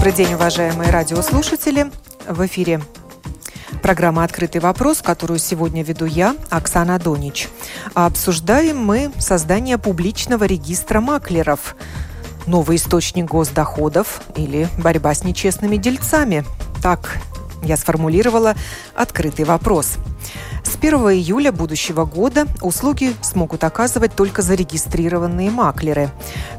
Добрый день, уважаемые радиослушатели. В эфире программа «Открытый вопрос», которую сегодня веду я, Оксана Донич. Обсуждаем мы создание публичного регистра маклеров, новый источник госдоходов или борьба с нечестными дельцами. Так я сформулировала открытый вопрос. С 1 июля будущего года услуги смогут оказывать только зарегистрированные маклеры.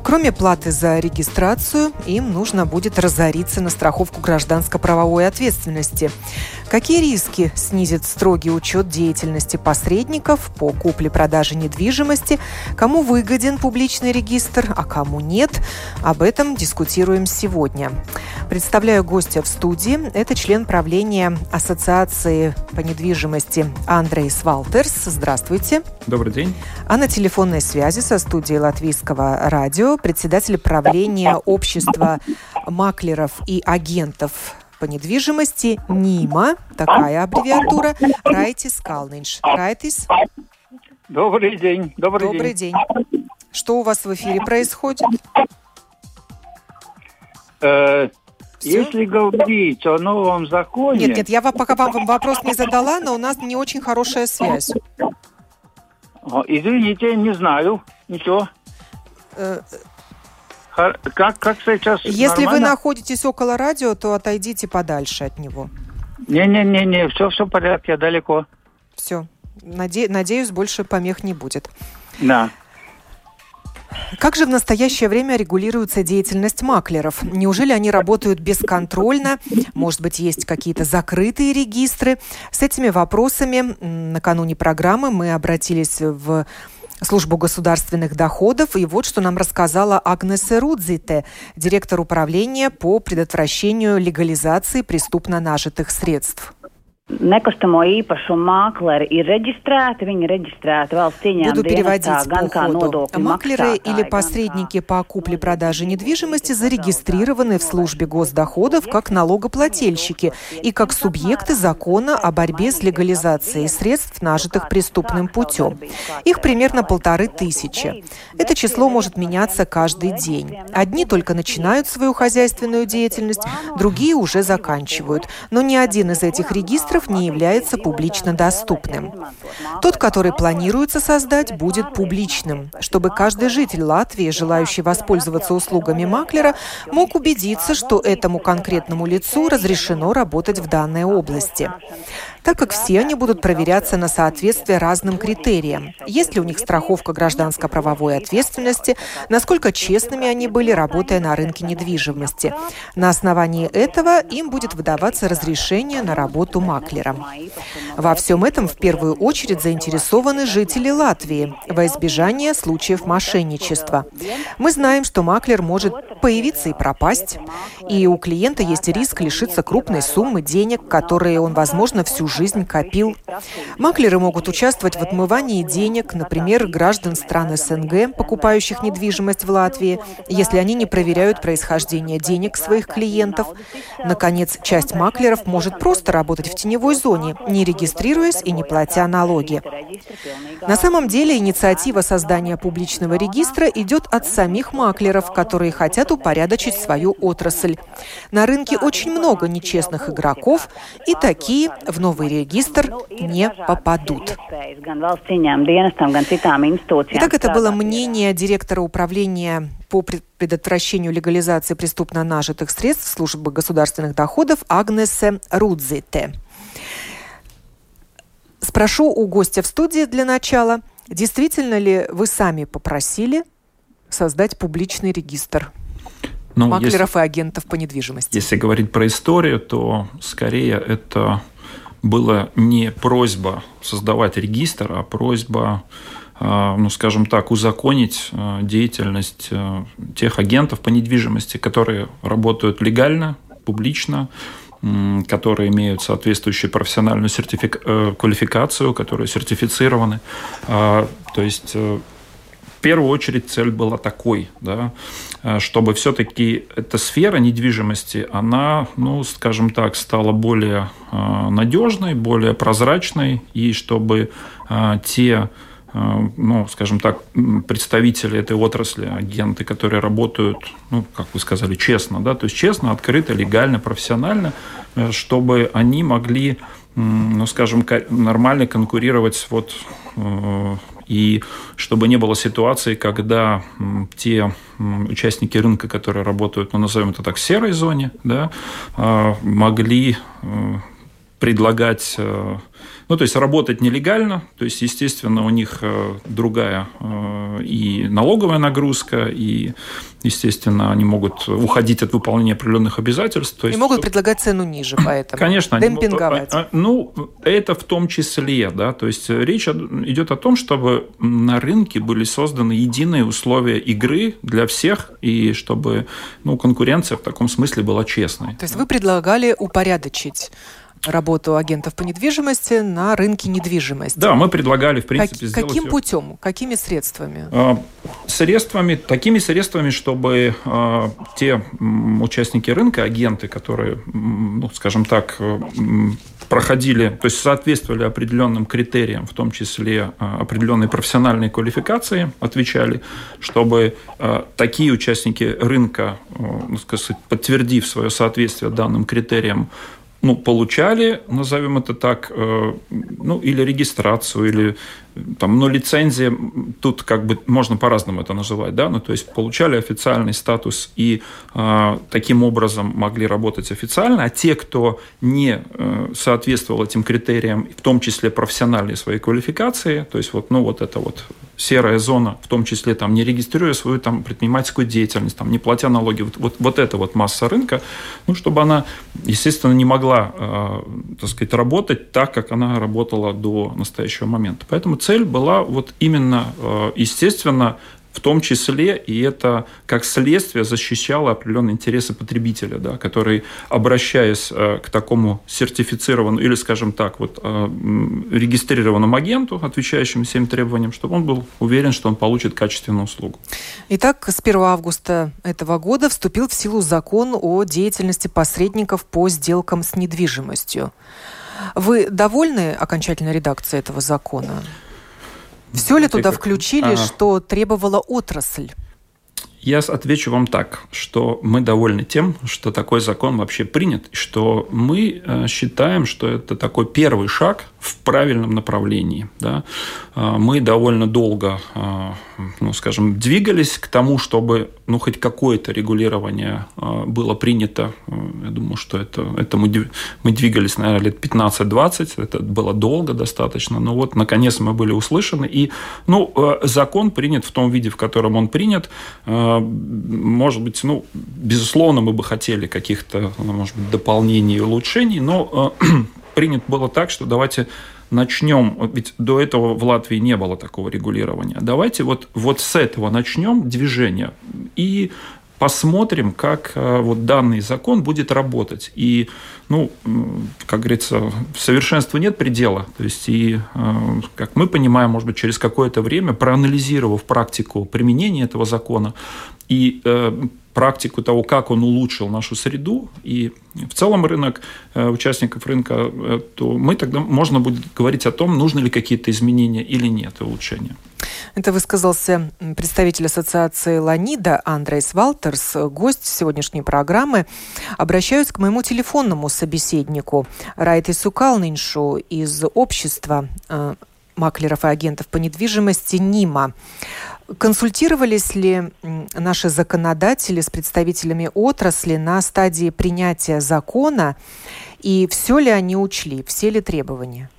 Кроме платы за регистрацию, им нужно будет разориться на страховку гражданско-правовой ответственности. Какие риски снизит строгий учет деятельности посредников по купле-продаже недвижимости? Кому выгоден публичный регистр, а кому нет? Об этом дискутируем сегодня. Представляю гостя в студии. Это член правления Ассоциации по недвижимости Андрей Свалтерс. Здравствуйте. Добрый день. А на телефонной связи со студией Латвийского радио председатель правления общества маклеров и агентов по недвижимости НИМА, такая аббревиатура, Райтис Калнинш. Райтис? Добрый день. Добрый, Добрый день. день. Что у вас в эфире происходит? Э, если говорить о новом законе... Нет, нет, я пока вам вопрос не задала, но у нас не очень хорошая связь. Извините, не знаю. Ничего. Э, как, как сейчас Если нормально? вы находитесь около радио, то отойдите подальше от него. Не-не-не, все, все в порядке, я далеко. Все. Наде... Надеюсь, больше помех не будет. Да. Как же в настоящее время регулируется деятельность маклеров? Неужели они работают бесконтрольно? Может быть, есть какие-то закрытые регистры? С этими вопросами накануне программы мы обратились в службу государственных доходов. И вот что нам рассказала Агнес Рудзите, директор управления по предотвращению легализации преступно нажитых средств. Nekustamo īpašumu mākleri ir reģistrēti, viņi reģistrēti valsts dienestā, gan kā нодokļu Маклеры или посредники по купле-продаже недвижимости зарегистрированы в службе госдоходов как налогоплательщики и как субъекты закона о борьбе с легализацией средств, нажитых преступным путем. Их примерно полторы тысячи. Это число может меняться каждый день. Одни только начинают свою хозяйственную деятельность, другие уже заканчивают. Но ни один из этих регистров регистров не является публично доступным. Тот, который планируется создать, будет публичным, чтобы каждый житель Латвии, желающий воспользоваться услугами маклера, мог убедиться, что этому конкретному лицу разрешено работать в данной области так как все они будут проверяться на соответствие разным критериям. Есть ли у них страховка гражданско-правовой ответственности, насколько честными они были, работая на рынке недвижимости. На основании этого им будет выдаваться разрешение на работу маклером. Во всем этом в первую очередь заинтересованы жители Латвии во избежание случаев мошенничества. Мы знаем, что маклер может появиться и пропасть, и у клиента есть риск лишиться крупной суммы денег, которые он, возможно, всю жизнь копил. Маклеры могут участвовать в отмывании денег, например, граждан стран СНГ, покупающих недвижимость в Латвии, если они не проверяют происхождение денег своих клиентов. Наконец, часть маклеров может просто работать в теневой зоне, не регистрируясь и не платя налоги. На самом деле инициатива создания публичного регистра идет от самих маклеров, которые хотят упорядочить свою отрасль. На рынке очень много нечестных игроков, и такие в новый новый регистр не попадут. Итак, это было мнение директора управления по предотвращению легализации преступно нажитых средств службы государственных доходов Агнесе Рудзите. Спрошу у гостя в студии для начала, действительно ли вы сами попросили создать публичный регистр ну, маклеров если, и агентов по недвижимости? Если говорить про историю, то скорее это была не просьба создавать регистр, а просьба а, ну, скажем так, узаконить а, деятельность а, тех агентов по недвижимости, которые работают легально, публично, которые имеют соответствующую профессиональную сертифик... Э, квалификацию, которые сертифицированы. То есть э, в первую очередь цель была такой, да, чтобы все-таки эта сфера недвижимости, она, ну, скажем так, стала более надежной, более прозрачной, и чтобы те Э, ну, скажем так, представители этой отрасли, агенты, которые работают, ну, как вы сказали, честно, да, то есть честно, открыто, легально, профессионально, э, чтобы они могли, ну, скажем, нормально конкурировать вот э, и чтобы не было ситуации, когда те участники рынка, которые работают, ну, назовем это так, в серой зоне, да, могли предлагать ну, то есть работать нелегально, то есть, естественно, у них э, другая э, и налоговая нагрузка, и, естественно, они могут уходить от выполнения определенных обязательств. То есть, и могут что... предлагать цену ниже, поэтому. Конечно. Демпинговать. Они, а, а, ну, это в том числе, да, то есть речь идет о том, чтобы на рынке были созданы единые условия игры для всех, и чтобы ну, конкуренция в таком смысле была честной. То есть вы предлагали упорядочить работу агентов по недвижимости на рынке недвижимости. Да, мы предлагали, в принципе, как, сделать... Каким ее... путем? Какими средствами? А, средствами, такими средствами, чтобы э, те участники рынка, агенты, которые, ну, скажем так, проходили, то есть соответствовали определенным критериям, в том числе э, определенной профессиональной квалификации, отвечали, чтобы такие участники рынка, ну, сказать, подтвердив свое соответствие данным критериям, ну, получали, назовем это так, э, ну, или регистрацию, или там, ну, лицензия, тут как бы можно по-разному это называть, да, ну, то есть получали официальный статус и э, таким образом могли работать официально, а те, кто не э, соответствовал этим критериям, в том числе профессиональной своей квалификации, то есть вот, ну, вот это вот серая зона, в том числе там не регистрируя свою там предпринимательскую деятельность, там не платя налоги, вот, вот, вот эта вот масса рынка, ну, чтобы она, естественно, не могла, э, так сказать, работать так, как она работала до настоящего момента. Поэтому цель была вот именно, э, естественно, в том числе и это как следствие защищало определенные интересы потребителя, да, который, обращаясь э, к такому сертифицированному или, скажем так, вот, э, регистрированному агенту, отвечающему всем требованиям, чтобы он был уверен, что он получит качественную услугу. Итак, с 1 августа этого года вступил в силу закон о деятельности посредников по сделкам с недвижимостью. Вы довольны окончательной редакцией этого закона? Все ли туда включили, ага. что требовала отрасль? Я отвечу вам так, что мы довольны тем, что такой закон вообще принят, и что мы э, считаем, что это такой первый шаг в правильном направлении. Да? А, мы довольно долго, а, ну, скажем, двигались к тому, чтобы ну, хоть какое-то регулирование а, было принято. Я думаю, что это, это мы, мы двигались, наверное, лет 15-20. Это было долго достаточно. Но вот, наконец, мы были услышаны. И ну, закон принят в том виде, в котором он принят. Может быть, ну, безусловно, мы бы хотели каких-то, может быть, дополнений и улучшений, но принято было так, что давайте начнем, ведь до этого в Латвии не было такого регулирования, давайте вот, вот с этого начнем движение и посмотрим, как э, вот данный закон будет работать. И, ну, как говорится, совершенству нет предела. То есть, и, э, как мы понимаем, может быть, через какое-то время, проанализировав практику применения этого закона и э, практику того, как он улучшил нашу среду и в целом рынок, э, участников рынка, э, то мы тогда можно будет говорить о том, нужны ли какие-то изменения или нет, улучшения. Это высказался представитель ассоциации «Ланида» Андрейс Валтерс, гость сегодняшней программы. Обращаюсь к моему телефонному собеседнику Райте Сукалниншу из общества маклеров и агентов по недвижимости «НИМА». Консультировались ли наши законодатели с представителями отрасли на стадии принятия закона, и все ли они учли, все ли требования?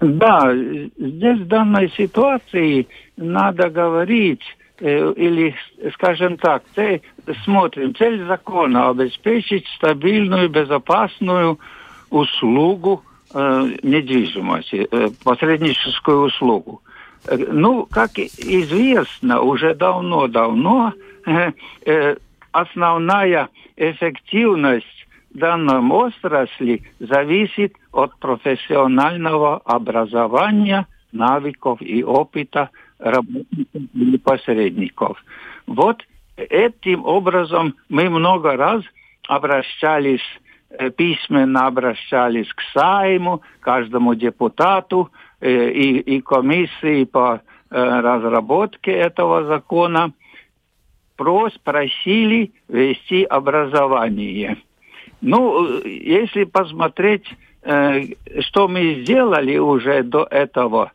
Да, здесь в данной ситуации надо говорить, э, или, скажем так, цель, смотрим, цель закона обеспечить стабильную, безопасную услугу э, недвижимости, э, посредническую услугу. Ну, как известно, уже давно-давно э, э, основная эффективность данном отрасли зависит от профессионального образования, навыков и опыта работников или посредников. Вот этим образом мы много раз обращались, э, письменно обращались к Сайму, каждому депутату э, и, и комиссии по э, разработке этого закона. Прос, просили вести образование. Ну, если посмотреть, что мы сделали уже до этого,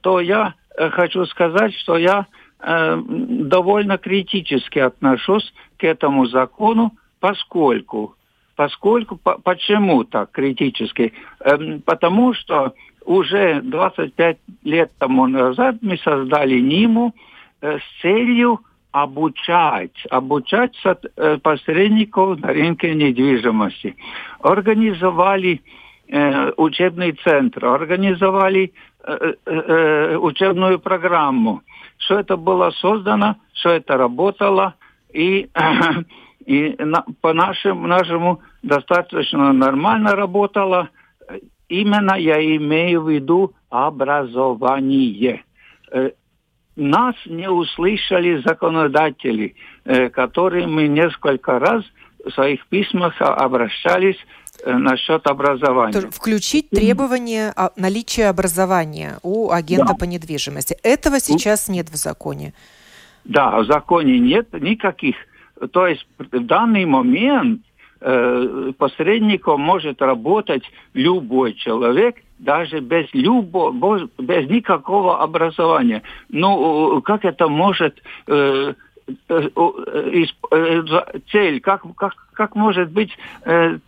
то я хочу сказать, что я Э, довольно критически отношусь к этому закону, поскольку, поскольку, по, почему так критически? Э, потому что уже 25 лет тому назад мы создали НИМу э, с целью обучать, обучать э, посредников на рынке недвижимости. Организовали э, учебный центр, организовали учебную программу, все это было создано, все это работало, и, и на, по нашему, нашему достаточно нормально работало. Именно я имею в виду образование. Э, нас не услышали законодатели, э, которые мы несколько раз в своих письмах обращались Э, насчет образования. Включить требование наличия образования у агента да. по недвижимости. Этого сейчас нет в законе. Да, в законе нет никаких. То есть в данный момент посредником может работать любой человек, даже без любого, без никакого образования. Ну, как это может э, Э, э, э, цель, как, как, как может быть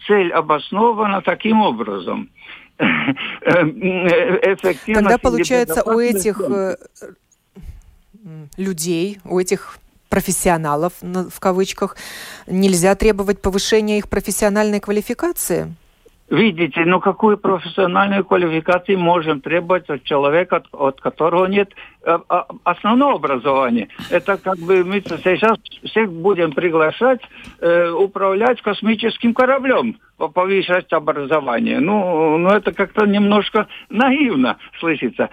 цель обоснована таким образом? Тогда получается у этих людей, у этих профессионалов, в кавычках, нельзя требовать повышения их профессиональной квалификации? Видите, ну какую профессиональную квалификацию можем требовать от человека, от, от которого нет э, а, основного образования? Это как бы мы сейчас всех будем приглашать э, управлять космическим кораблем, повышать образование. Ну, ну это как-то немножко наивно слышится.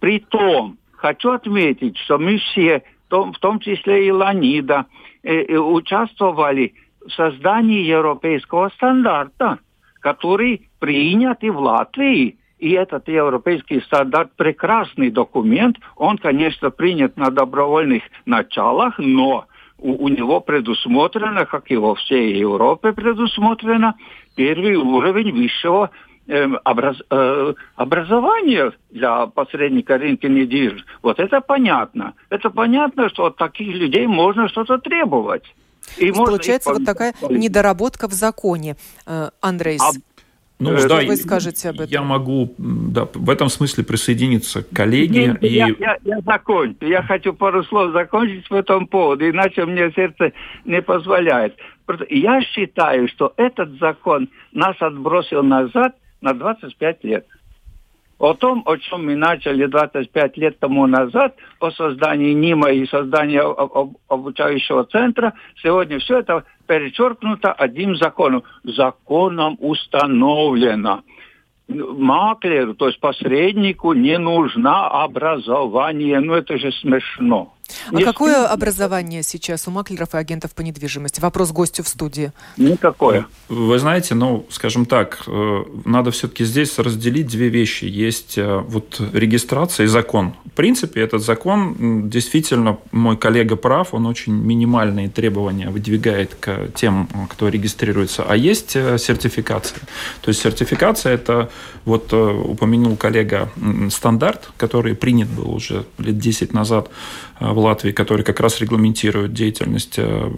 При том, хочу отметить, что мы все, том, в том числе и Ланида, э, э, участвовали в создании европейского стандарта который принят и в Латвии. И этот европейский стандарт прекрасный документ. Он, конечно, принят на добровольных началах, но у, у него предусмотрено, как и во всей Европе предусмотрено, первый уровень высшего образ, э, образования для посредника рынка недвижимости. Вот это понятно. Это понятно, что от таких людей можно что-то требовать. И получается вот такая недоработка в законе, э, Андрейс. А... Ну, что да, вы скажете об этом? Я могу да, в этом смысле присоединиться к коллеге. Нет, и... я, я, я закончу. Я хочу пару слов закончить по этому поводу, иначе мне сердце не позволяет. Я считаю, что этот закон нас отбросил назад на 25 лет о том, о чем мы начали 25 лет тому назад, о создании НИМа и создании обучающего центра, сегодня все это перечеркнуто одним законом. Законом установлено. Маклеру, то есть посреднику, не нужно образование. Ну это же смешно. А какое образование сейчас у маклеров и агентов по недвижимости? Вопрос гостю в студии. Никакое. Вы знаете, ну, скажем так, э, надо все-таки здесь разделить две вещи. Есть э, вот регистрация и закон. В принципе, этот закон, действительно, мой коллега прав, он очень минимальные требования выдвигает к тем, кто регистрируется. А есть э, сертификация. То есть сертификация – это, вот упомянул коллега, стандарт, который принят был уже лет 10 назад в Латвии, который как раз регламентирует деятельность э,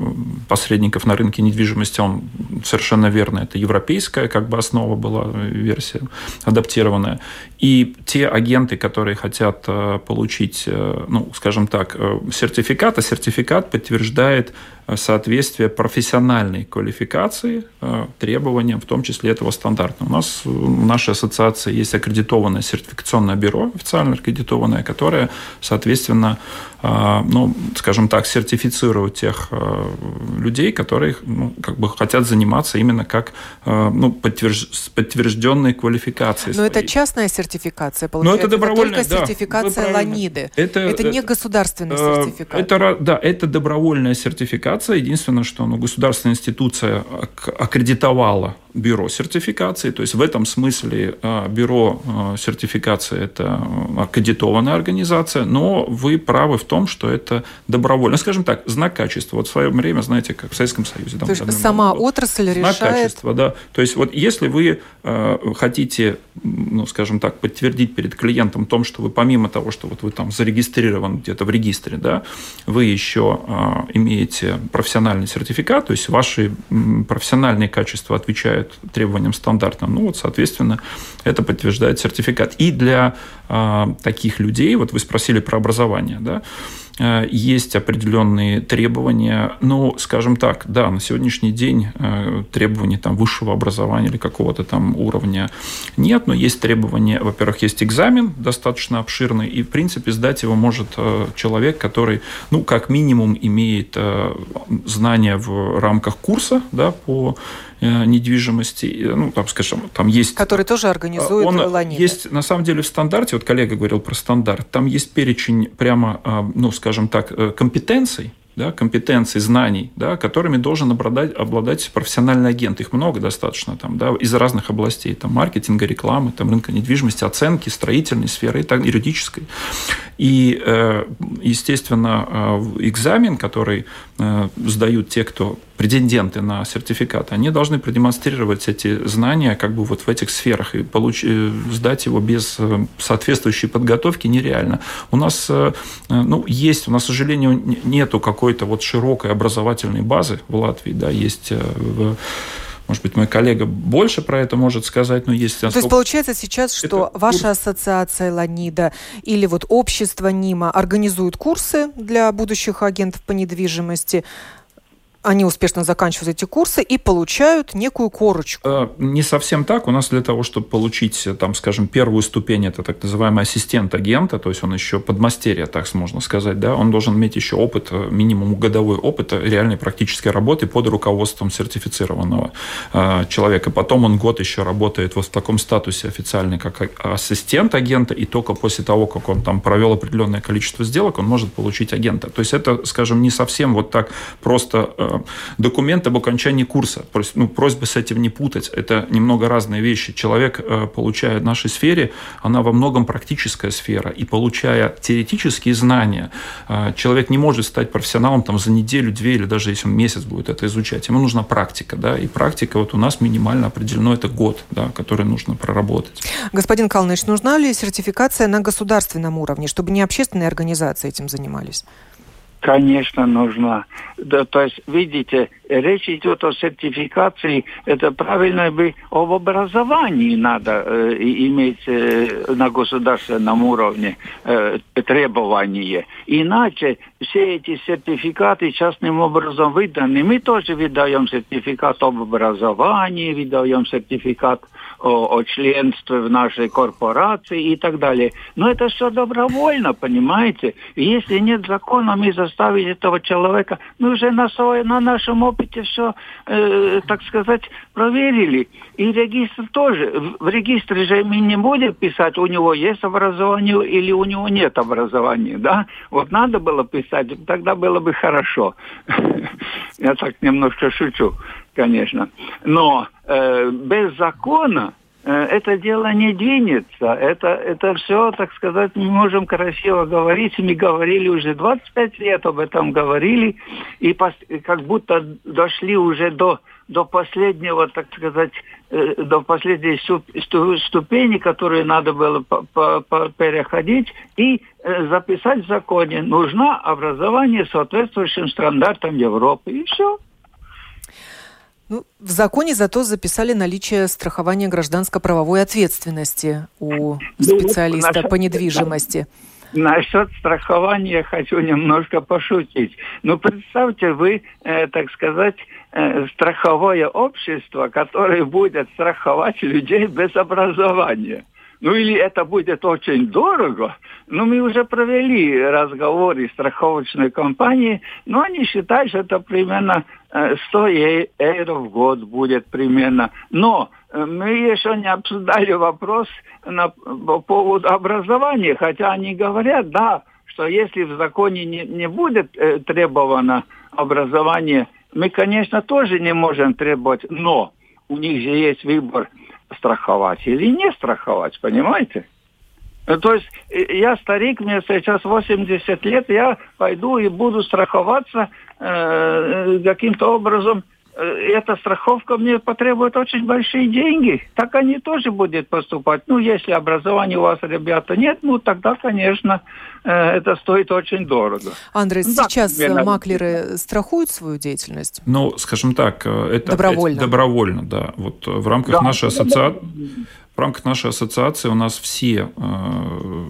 посредников на рынке недвижимости, он совершенно верно, это европейская как бы основа была, э, версия адаптированная. И те агенты, которые хотят э, получить, ну, скажем так, сертификат, а сертификат подтверждает соответствие профессиональной квалификации требованиям, в том числе этого стандарта. У нас в нашей ассоциации есть аккредитованное сертификационное бюро, официально аккредитованное, которое, соответственно, ну, скажем так, сертифицировать тех людей, которые ну, как бы хотят заниматься именно как ну, подтвержд... подтвержденной квалификацией. Но своей. это частная сертификация, получается? Но это добровольная, это только сертификация да, Ланиды. Это, это не государственный сертификат. Это, да, это добровольная сертификация. Единственное, что ну, государственная институция аккредитовала бюро сертификации. То есть в этом смысле а, бюро а, сертификации – это аккредитованная организация, но вы правы в том, что это добровольно. Скажем так, знак качества. Вот в свое время, знаете, как в Советском Союзе. Там, То есть сама был. отрасль знак решает… Знак качества, да. То есть вот если вы хотите, ну, скажем так, подтвердить перед клиентом том, что вы помимо того, что вот вы там зарегистрирован где-то в регистре, да, вы еще имеете профессиональный сертификат, то есть ваши профессиональные качества отвечают требованиям стандартным, ну вот, соответственно, это подтверждает сертификат. И для э, таких людей, вот вы спросили про образование, да, есть определенные требования. Ну, скажем так, да, на сегодняшний день э, требований там высшего образования или какого-то там уровня нет, но есть требования, во-первых, есть экзамен достаточно обширный, и, в принципе, сдать его может э, человек, который, ну, как минимум, имеет знания в рамках курса, да, по недвижимости, ну, там, скажем, там есть... Который тоже организует он Ланида. Есть, на самом деле, в стандарте, вот коллега говорил про стандарт, там есть перечень прямо, ну, скажем, скажем так, э, компетенций, да, компетенций, знаний, да, которыми должен обладать, обладать профессиональный агент. Их много достаточно там, да, из разных областей. Там, маркетинга, рекламы, там, рынка недвижимости, оценки, строительной сферы, и так, юридической. И, э, естественно, э, экзамен, который сдают те, кто претенденты на сертификат, они должны продемонстрировать эти знания как бы вот в этих сферах и получ... Э, сдать его без э, соответствующей подготовки нереально. У нас, э, ну, есть, у нас, к сожалению, нету какой-то вот широкой образовательной базы в Латвии, да, есть в может быть, мой коллега больше про это может сказать, но есть... То есть получается сейчас, что это ваша курс... ассоциация Ланида или вот общество НИМА организуют курсы для будущих агентов по недвижимости, они успешно заканчивают эти курсы и получают некую корочку. Э, не совсем так. У нас для того, чтобы получить, там, скажем, первую ступень, это так называемый ассистент агента, то есть он еще подмастерье, так можно сказать, да, он должен иметь еще опыт, э, минимум годовой опыт реальной практической работы под руководством сертифицированного э, человека. Потом он год еще работает вот в таком статусе официальный, как ассистент агента, и только после того, как он там провел определенное количество сделок, он может получить агента. То есть это, скажем, не совсем вот так просто документ об окончании курса. Ну, просьба с этим не путать. Это немного разные вещи. Человек, э, получая в нашей сфере, она во многом практическая сфера. И получая теоретические знания, э, человек не может стать профессионалом там, за неделю, две или даже если он месяц будет это изучать. Ему нужна практика. Да? И практика вот у нас минимально определено это год, да, который нужно проработать. Господин Калныч, нужна ли сертификация на государственном уровне, чтобы не общественные организации этим занимались? Конечно, нужна. Да, то есть, видите, речь идет о сертификации, это правильно бы об образовании надо э, иметь э, на государственном уровне э, требования. Иначе все эти сертификаты частным образом выданы. Мы тоже выдаем сертификат об образовании, выдаем сертификат о, о членстве в нашей корпорации и так далее. Но это все добровольно, понимаете? Если нет закона, мы заставить этого человека, мы уже на, свой, на нашем опыте все, э, так сказать, проверили. И регистр тоже. В, регистре же мы не будем писать, у него есть образование или у него нет образования, да? Вот надо было писать, тогда было бы хорошо. Я так немножко шучу конечно. Но э, без закона это дело не двинется. Это, это все, так сказать, мы можем красиво говорить. Мы говорили уже 25 лет об этом говорили. И пос, как будто дошли уже до, до последнего, так сказать, э, до последней ступени, которую надо было переходить, и э, записать в законе, нужно образование соответствующим стандартам Европы. И все. Ну, в законе зато записали наличие страхования гражданско-правовой ответственности у специалиста ну, по недвижимости. Насчет страхования хочу немножко пошутить. Ну, представьте, вы, э, так сказать, э, страховое общество, которое будет страховать людей без образования. Ну или это будет очень дорого. Ну, мы уже провели разговоры с страховочной компанией, но они считают, что это примерно 100 евро в год будет примерно. Но мы еще не обсуждали вопрос на, по поводу образования, хотя они говорят, да, что если в законе не, не будет э, требовано образование, мы, конечно, тоже не можем требовать, но у них же есть выбор страховать или не страховать, понимаете? Ну, то есть э, я старик, мне сейчас 80 лет, я пойду и буду страховаться э, каким-то образом Э, эта страховка мне потребует очень большие деньги. Так они тоже будут поступать. Ну, если образования у вас, ребята, нет, ну, тогда, конечно, э, это стоит очень дорого. Андрей, да, сейчас примерно. маклеры страхуют свою деятельность? Ну, скажем так, э, это добровольно. Это добровольно, да. Вот в рамках да. нашей ассоциации в рамках нашей ассоциации у нас все э,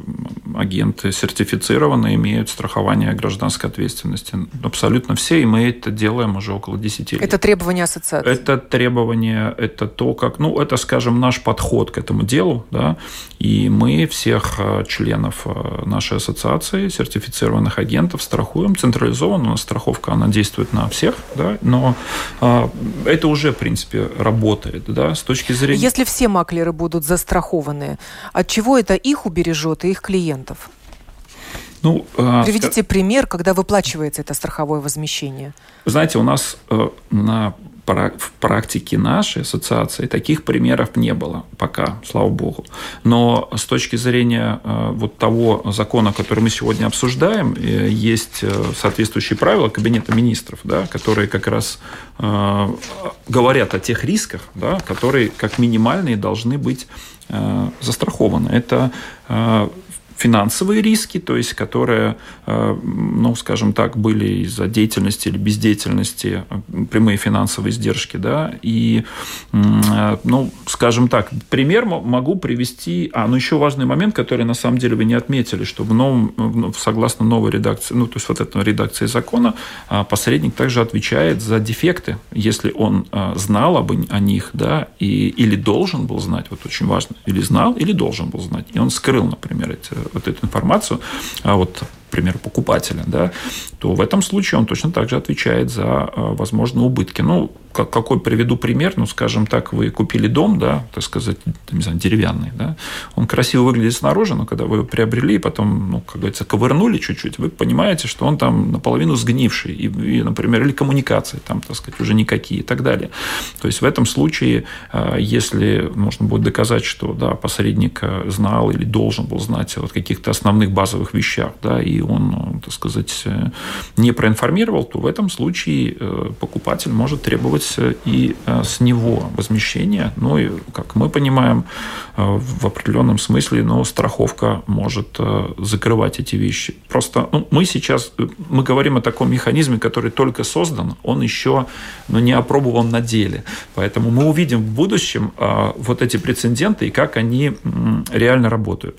агенты сертифицированы, имеют страхование гражданской ответственности. Абсолютно все, и мы это делаем уже около 10 лет. Это требование ассоциации? Это требование, это то, как, ну, это, скажем, наш подход к этому делу, да, и мы всех э, членов э, нашей ассоциации, сертифицированных агентов, страхуем централизованно. Страховка, она действует на всех, да, но это уже, в принципе, работает, да, с точки зрения... Если все маклеры будут будут застрахованы. От чего это их убережет и их клиентов? Ну, э, Приведите пример, когда выплачивается это страховое возмещение. знаете, у нас э, на в практике нашей ассоциации таких примеров не было пока, слава богу. Но с точки зрения э, вот того закона, который мы сегодня обсуждаем, э, есть э, соответствующие правила Кабинета министров, да, которые как раз говорят о тех рисках, да, которые как минимальные должны быть застрахованы. Это финансовые риски, то есть которые, э, ну, скажем так, были из-за деятельности или бездеятельности, э, прямые финансовые издержки, да, и, э, ну, скажем так, пример могу привести, а, ну, еще важный момент, который, на самом деле, вы не отметили, что в новом, согласно новой редакции, ну, то есть вот этой редакции закона, посредник также отвечает за дефекты, если он знал об, о них, да, и, или должен был знать, вот очень важно, или знал, или должен был знать, и он скрыл, например, эти вот эту информацию, а вот например, покупателя, да, то в этом случае он точно так же отвечает за а, возможные убытки. Ну, как, какой приведу пример, ну, скажем так, вы купили дом, да, так сказать, не знаю, деревянный, да, он красиво выглядит снаружи, но когда вы его приобрели, и потом, ну, как говорится, ковырнули чуть-чуть, вы понимаете, что он там наполовину сгнивший, и, и например, или коммуникации там, так сказать, уже никакие и так далее. То есть в этом случае, а, если можно будет доказать, что, да, посредник знал или должен был знать о каких-то основных базовых вещах, да, и он, так сказать, не проинформировал, то в этом случае э, покупатель может требовать э, и э, с него возмещения. Ну и, как мы понимаем, в определенном смысле, но страховка может закрывать эти вещи. Просто ну, мы сейчас мы говорим о таком механизме, который только создан, он еще ну, не опробован на деле. Поэтому мы увидим в будущем вот эти прецеденты и как они реально работают.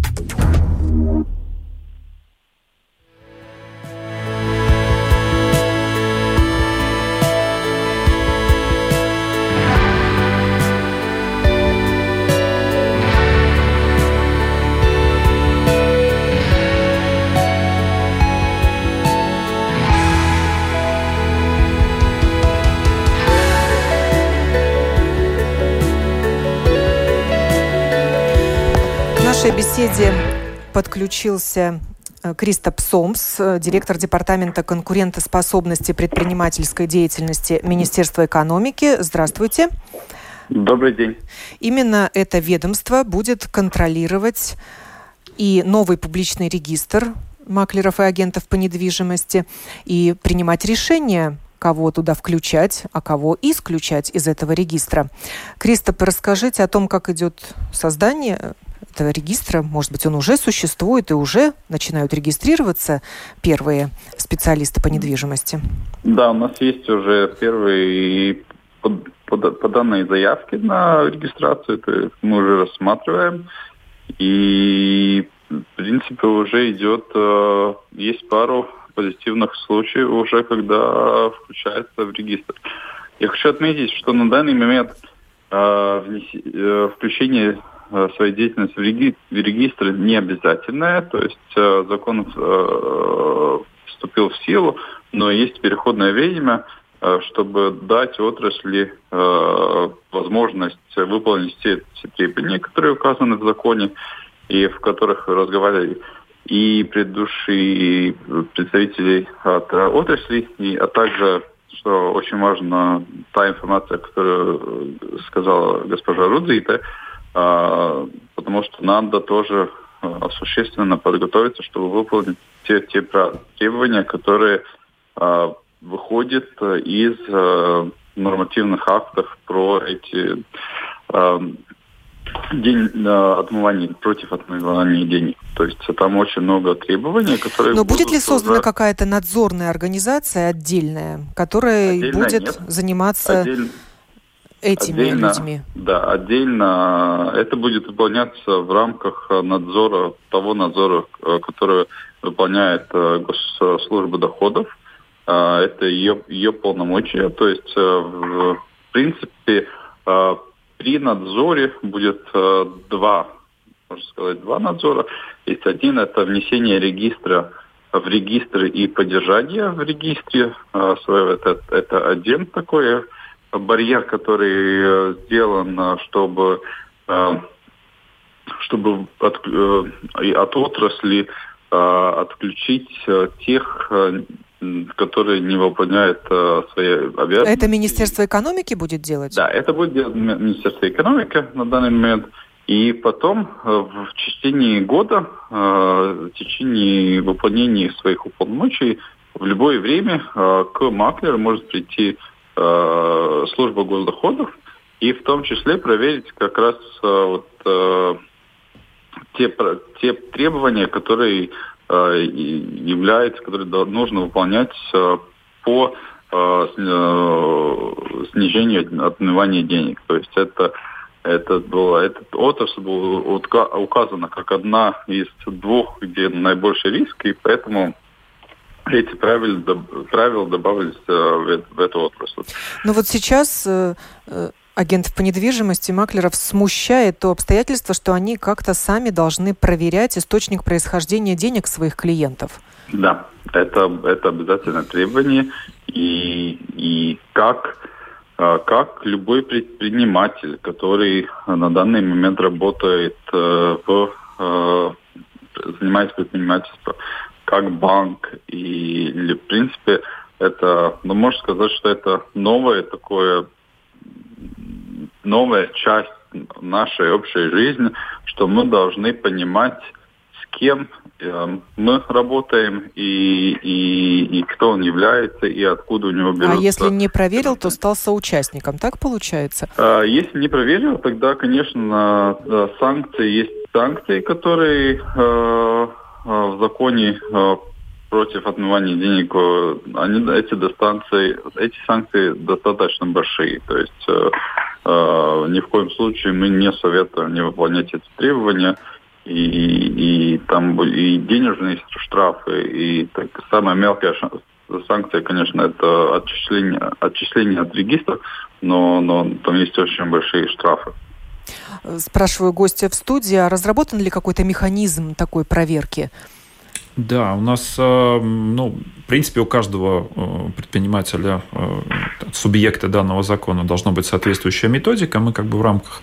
Беседе подключился э, Кристоп Сомс, э, директор Департамента конкурентоспособности предпринимательской деятельности Министерства экономики. Здравствуйте. Добрый день. Именно это ведомство будет контролировать и новый публичный регистр маклеров и агентов по недвижимости и принимать решения кого туда включать, а кого исключать из этого регистра. Кристоп, расскажите о том, как идет создание этого регистра, может быть, он уже существует и уже начинают регистрироваться первые специалисты по недвижимости? Да, у нас есть уже первые по, по, данной заявки на регистрацию, это мы уже рассматриваем. И в принципе, уже идет, э, есть пару позитивных случаев уже, когда включается в регистр. Я хочу отметить, что на данный момент э, внеси, э, включение своей деятельности в, реги, в регистр не обязательное, то есть э, закон э, вступил в силу, но есть переходное время, э, чтобы дать отрасли э, возможность выполнить все, все требования, которые указаны в законе и в которых разговаривали. И предыдущие представители от отрасли, и, а также, что очень важно, та информация, которую сказала госпожа Рудзита, потому что надо тоже а, существенно подготовиться, чтобы выполнить те, те требования, которые а, выходят из а, нормативных актов про эти а, день э, отмывания, против отмывания денег. То есть там очень много требований, которые... Но будет ли создана за... какая-то надзорная организация отдельная, которая Отдельно будет нет. заниматься Отдель... этими отдельно, людьми? Да, отдельно это будет выполняться в рамках надзора, того надзора, э, который выполняет э, Госслужба доходов. Это ее, ее полномочия. То есть, в принципе, при надзоре будет э, два, можно сказать, два надзора. Есть один, это внесение регистра в регистры и поддержание в регистре э. Это, это один такой барьер, который э, сделан, чтобы, э, чтобы от, э, от отрасли э, отключить э, тех э, которые не выполняют э, свои обязанности. Это Министерство экономики будет делать? Да, это будет делать Министерство экономики на данный момент. И потом э, в течение года, э, в течение выполнения своих уполномочий, в любое время э, к маклеру может прийти э, служба госдоходов и в том числе проверить как раз э, вот, э, те, те требования, которые Э, является, который нужно выполнять э, по э, снижению отмывания денег. То есть это это было, этот отрасль была указана как одна из двух, где наибольший риск, и поэтому эти правила, правила добавились в, в эту отрасль. Но вот сейчас агентов по недвижимости, маклеров смущает то обстоятельство, что они как-то сами должны проверять источник происхождения денег своих клиентов. Да, это, это обязательное требование. И, и как, как любой предприниматель, который на данный момент работает э, в э, занимается предпринимательством, как банк и, или, в принципе, это, ну, можно сказать, что это новое такое новая часть нашей общей жизни, что мы должны понимать, с кем э, мы работаем и, и, и кто он является и откуда у него берется. А если не проверил, то стал соучастником, так получается? А, если не проверил, тогда, конечно, санкции есть санкции, которые э, э, в законе против отмывания денег, они, эти дистанции, эти санкции достаточно большие. То есть э, э, ни в коем случае мы не советуем не выполнять эти требования. И, и, и там и денежные штрафы, и так, самая мелкая санкция, конечно, это отчисление, отчисление от регистра, но, но там есть очень большие штрафы. Спрашиваю гостя в студии, а разработан ли какой-то механизм такой проверки? Да, у нас, э, ну, в принципе, у каждого э, предпринимателя, э, субъекта данного закона должна быть соответствующая методика. Мы как бы в рамках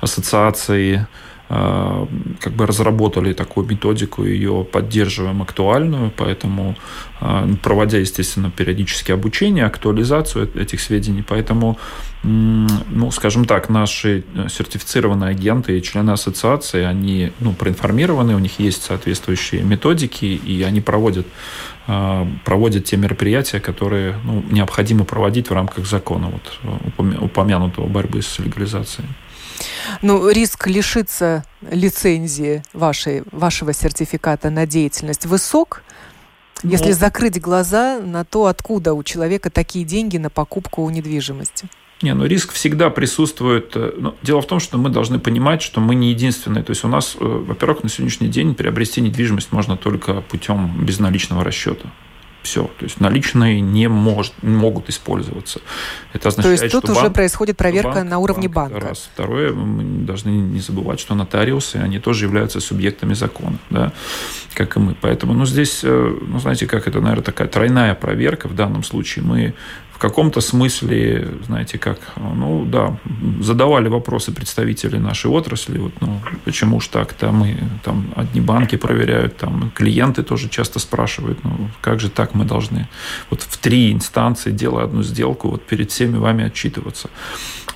ассоциации Э, как бы разработали такую методику, ее поддерживаем актуальную, поэтому э, проводя, естественно, периодически обучение, актуализацию этих сведений, поэтому, ну, скажем так, наши сертифицированные агенты и члены ассоциации, они ну, проинформированы, у них есть соответствующие методики, и они проводят э, проводят те мероприятия, которые ну, необходимо проводить в рамках закона, вот, упомянутого борьбы с легализацией. Ну, риск лишиться лицензии вашей, вашего сертификата на деятельность высок, ну, если закрыть глаза на то, откуда у человека такие деньги на покупку недвижимости? Не, ну риск всегда присутствует. Э, но дело в том, что мы должны понимать, что мы не единственные. То есть у нас, э, во-первых, на сегодняшний день приобрести недвижимость можно только путем безналичного расчета. Все. То есть наличные не может, могут использоваться. Это означает, То есть тут что уже банк, происходит проверка банк, на уровне банк, банка. Раз. Второе, мы должны не забывать, что нотариусы, они тоже являются субъектами закона, да, как и мы. Поэтому, ну, здесь, э, ну, знаете, как это, наверное, такая тройная проверка. В данном случае мы в каком-то смысле, знаете, как, ну да, задавали вопросы представители нашей отрасли, вот, ну, почему ж так-то мы, там, одни банки проверяют, там, клиенты тоже часто спрашивают, ну, как же так мы должны вот в три инстанции, делая одну сделку, вот перед всеми вами отчитываться.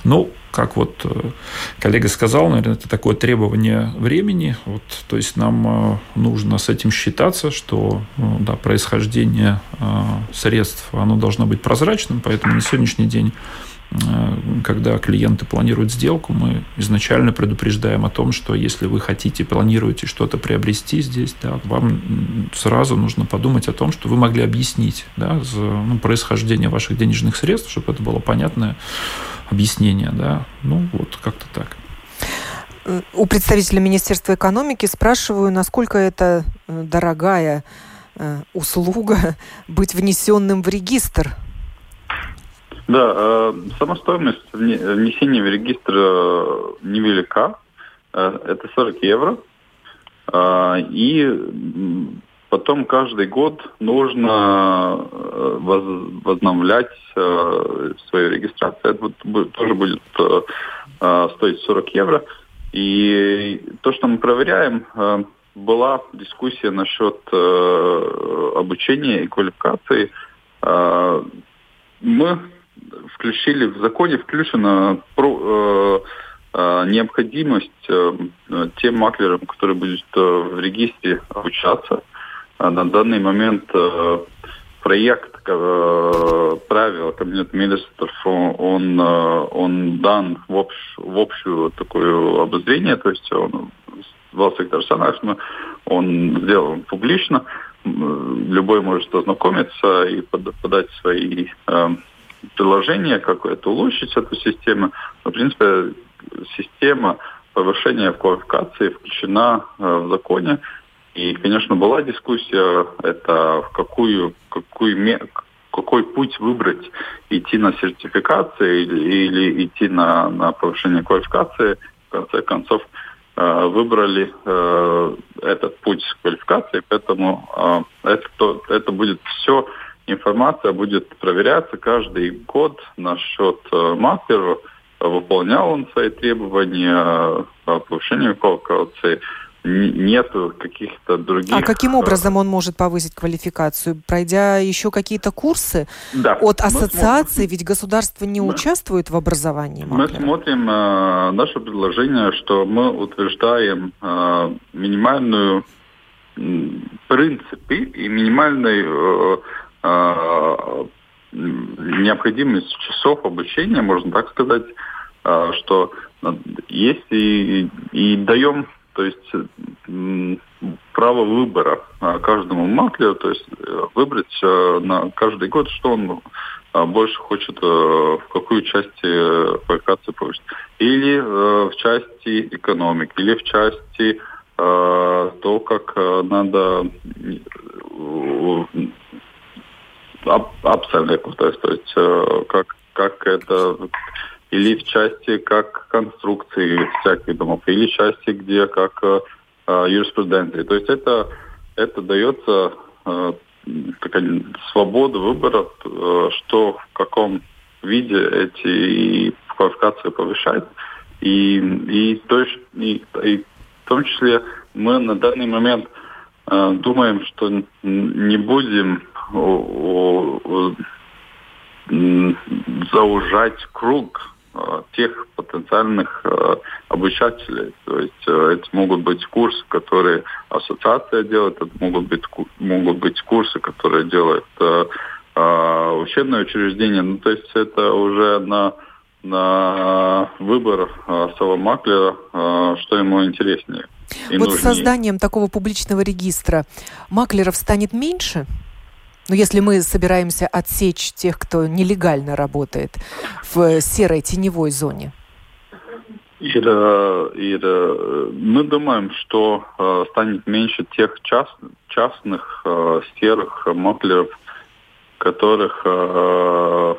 Ну, как вот э, коллега сказал, наверное, это такое требование времени. Вот, то есть нам э, нужно с этим считаться, что ну, да, происхождение э, средств оно должно быть прозрачным, поэтому на сегодняшний день когда клиенты планируют сделку, мы изначально предупреждаем о том, что если вы хотите, планируете что-то приобрести здесь, да, вам сразу нужно подумать о том, что вы могли объяснить да, ну, происхождение ваших денежных средств, чтобы это было понятное объяснение, да, ну вот как-то так. У представителя Министерства экономики спрашиваю, насколько это э, дорогая э, услуга быть внесенным в регистр. Да, э, сама стоимость внесения в регистр невелика. Это 40 евро. И Потом каждый год нужно э, возобновлять э, свою регистрацию. Это тоже будет э, стоить 40 евро. И то, что мы проверяем, была дискуссия насчет обучения и квалификации. Мы включили в законе включена необходимость тем маклерам, которые будут в регистре обучаться, на данный момент э, проект э, правил Кабинета министров, он, э, он дан в, общ, в общую такое обозрение, то есть он Valsts секретарь он сделан публично, любой может ознакомиться и подать свои предложения, как это улучшить эту систему. В принципе, система повышения квалификации включена в законе. И, конечно, была дискуссия, это в какую, какую, какой путь выбрать, идти на сертификацию или, или идти на, на повышение квалификации. В конце концов, э, выбрали э, этот путь квалификации, поэтому э, это, это будет все, информация будет проверяться каждый год насчет мастера, выполнял он свои требования по повышению квалификации, нету каких-то других... А каким образом он может повысить квалификацию? Пройдя еще какие-то курсы да. от ассоциации, смотрим... ведь государство не да. участвует в образовании маклера. Мы смотрим э, наше предложение, что мы утверждаем э, минимальную э, принципы и минимальный э, э, необходимость часов обучения, можно так сказать, э, что есть и, и даем то есть право выбора а, каждому маклеру, то есть э, выбрать э, на каждый год, что он а, больше хочет, э, в какую часть квалификации повысить. Или в части экономики, или в части то, как надо абсолютно, то есть, то есть как, как это или в части как конструкции всяких домов, или в части, где как э, э юриспруденции. То есть это, это дается э, такая свобода выбора, э, что в каком виде эти квалификации повышать. И, и, то, и, и в том числе мы на данный момент э, думаем, что не будем о, о, заужать круг тех потенциальных э, обучателей. То есть э, это могут быть курсы, которые ассоциация делает, это могут быть, могут быть курсы, которые делает учебное учреждение. Ну, то есть это уже на, на выбор самого маклера, что ему интереснее. вот нужнее. созданием такого публичного регистра маклеров станет меньше? Ну, если мы собираемся отсечь тех, кто нелегально работает в серой теневой зоне. Ir, ir, мы думаем, что э, станет меньше тех част, частных э, серых маклеров, которых, э,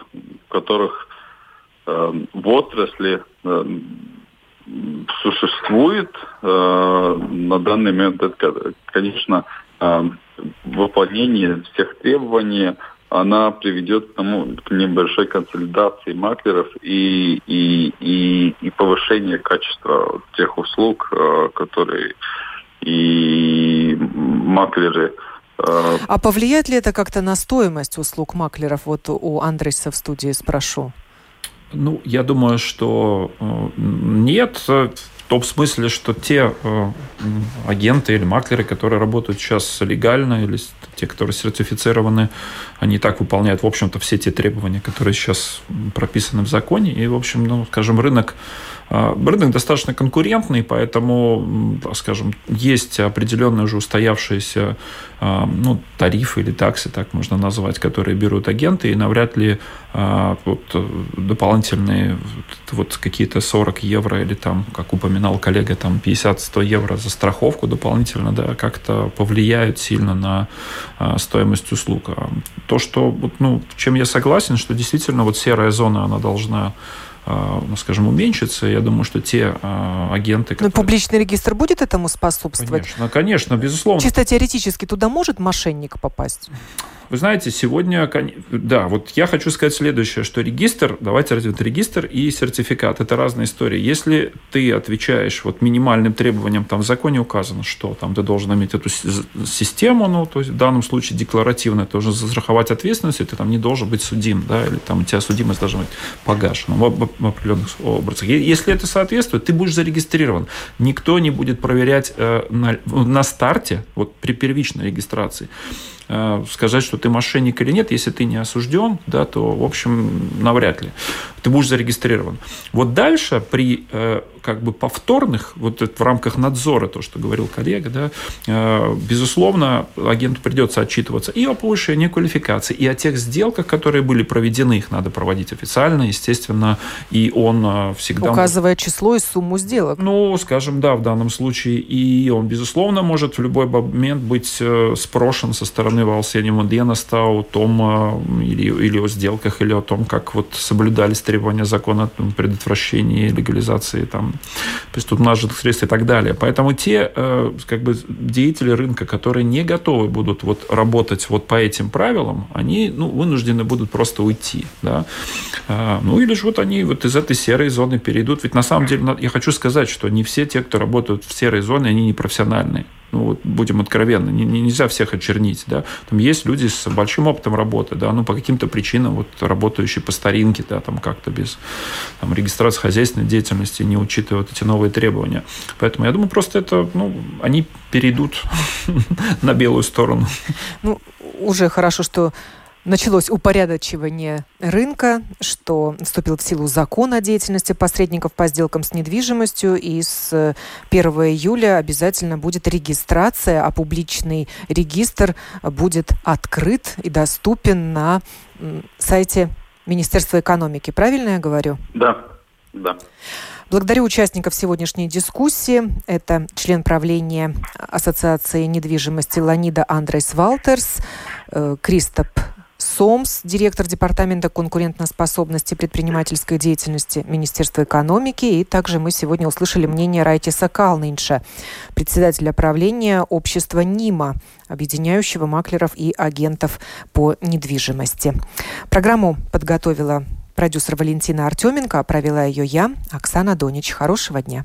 которых в отрасли существует на данный момент. Это, конечно, выполнение всех требований она приведет к, тому, к небольшой консолидации маклеров и, и, и, и повышению качества тех услуг, э, которые и маклеры э, а повлияет ли это как-то на стоимость услуг маклеров? Вот у Андреса в студии спрошу. Ну, я думаю, что э, нет, в том смысле, что те агенты или маклеры, которые работают сейчас легально, или те, которые сертифицированы, они так выполняют, в общем-то, все те требования, которые сейчас прописаны в законе. И, в общем, ну, скажем, рынок а, рынок достаточно конкурентный, поэтому, скажем, есть определенные уже устоявшиеся а, ну, тарифы или таксы, так можно назвать, которые берут агенты, и навряд ли а, вот, дополнительные вот какие-то 40 евро или там, как упоминал коллега, там 50-100 евро за страховку дополнительно, да, как-то повлияют сильно на стоимость услуг. То, что, ну, чем я согласен, что действительно вот серая зона, она должна Э, ну, скажем, уменьшится. Я думаю, что те э, агенты... Которые... Но публичный регистр будет этому способствовать? Конечно, конечно, безусловно. Чисто теоретически туда может мошенник попасть? Вы знаете, сегодня, да, вот я хочу сказать следующее, что регистр, давайте развить регистр и сертификат, это разные истории. Если ты отвечаешь вот минимальным требованиям, там в законе указано, что там ты должен иметь эту систему, ну, то есть в данном случае декларативно, ты должен застраховать ответственность, и ты там не должен быть судим, да, или там у тебя судимость должна быть погашена определенных образах. Если это соответствует, ты будешь зарегистрирован. Никто не будет проверять э, на, на старте, вот при первичной регистрации, сказать, что ты мошенник или нет, если ты не осужден, да, то, в общем, навряд ли ты будешь зарегистрирован. Вот дальше при э, как бы повторных, вот в рамках надзора, то, что говорил коллега, да, э, безусловно, агенту придется отчитываться и о повышении квалификации, и о тех сделках, которые были проведены, их надо проводить официально, естественно, и он всегда... Указывая число и сумму сделок. Ну, скажем, да, в данном случае, и он, безусловно, может в любой момент быть спрошен со стороны сравнивал с Янем Дианоста о том, или, или о сделках, или о том, как вот соблюдались требования закона о предотвращении легализации там, преступно нажитых средств и так далее. Поэтому те э, как бы, деятели рынка, которые не готовы будут вот, работать вот по этим правилам, они ну, вынуждены будут просто уйти. Да? Э, ну или же вот они вот из этой серой зоны перейдут. Ведь на самом деле я хочу сказать, что не все те, кто работают в серой зоне, они не профессиональные ну, вот будем откровенны, не, нельзя всех очернить, да, там есть люди с большим опытом работы, да, ну, по каким-то причинам, вот, работающие по старинке, да, там, как-то без там, регистрации хозяйственной деятельности, не учитывая вот эти новые требования. Поэтому я думаю, просто это, ну, они перейдут на белую сторону. Ну, уже хорошо, что началось упорядочивание рынка, что вступил в силу закон о деятельности посредников по сделкам с недвижимостью, и с 1 июля обязательно будет регистрация, а публичный регистр будет открыт и доступен на сайте Министерства экономики. Правильно я говорю? Да, да. Благодарю участников сегодняшней дискуссии. Это член правления Ассоциации недвижимости Ланида Андрейс Валтерс, э, Кристоп СОМС, директор Департамента конкурентоспособности предпринимательской деятельности Министерства экономики. И также мы сегодня услышали мнение Райтиса Калнинша, председателя правления общества НИМА, объединяющего маклеров и агентов по недвижимости. Программу подготовила продюсер Валентина Артеменко, а провела ее я, Оксана Донич. Хорошего дня.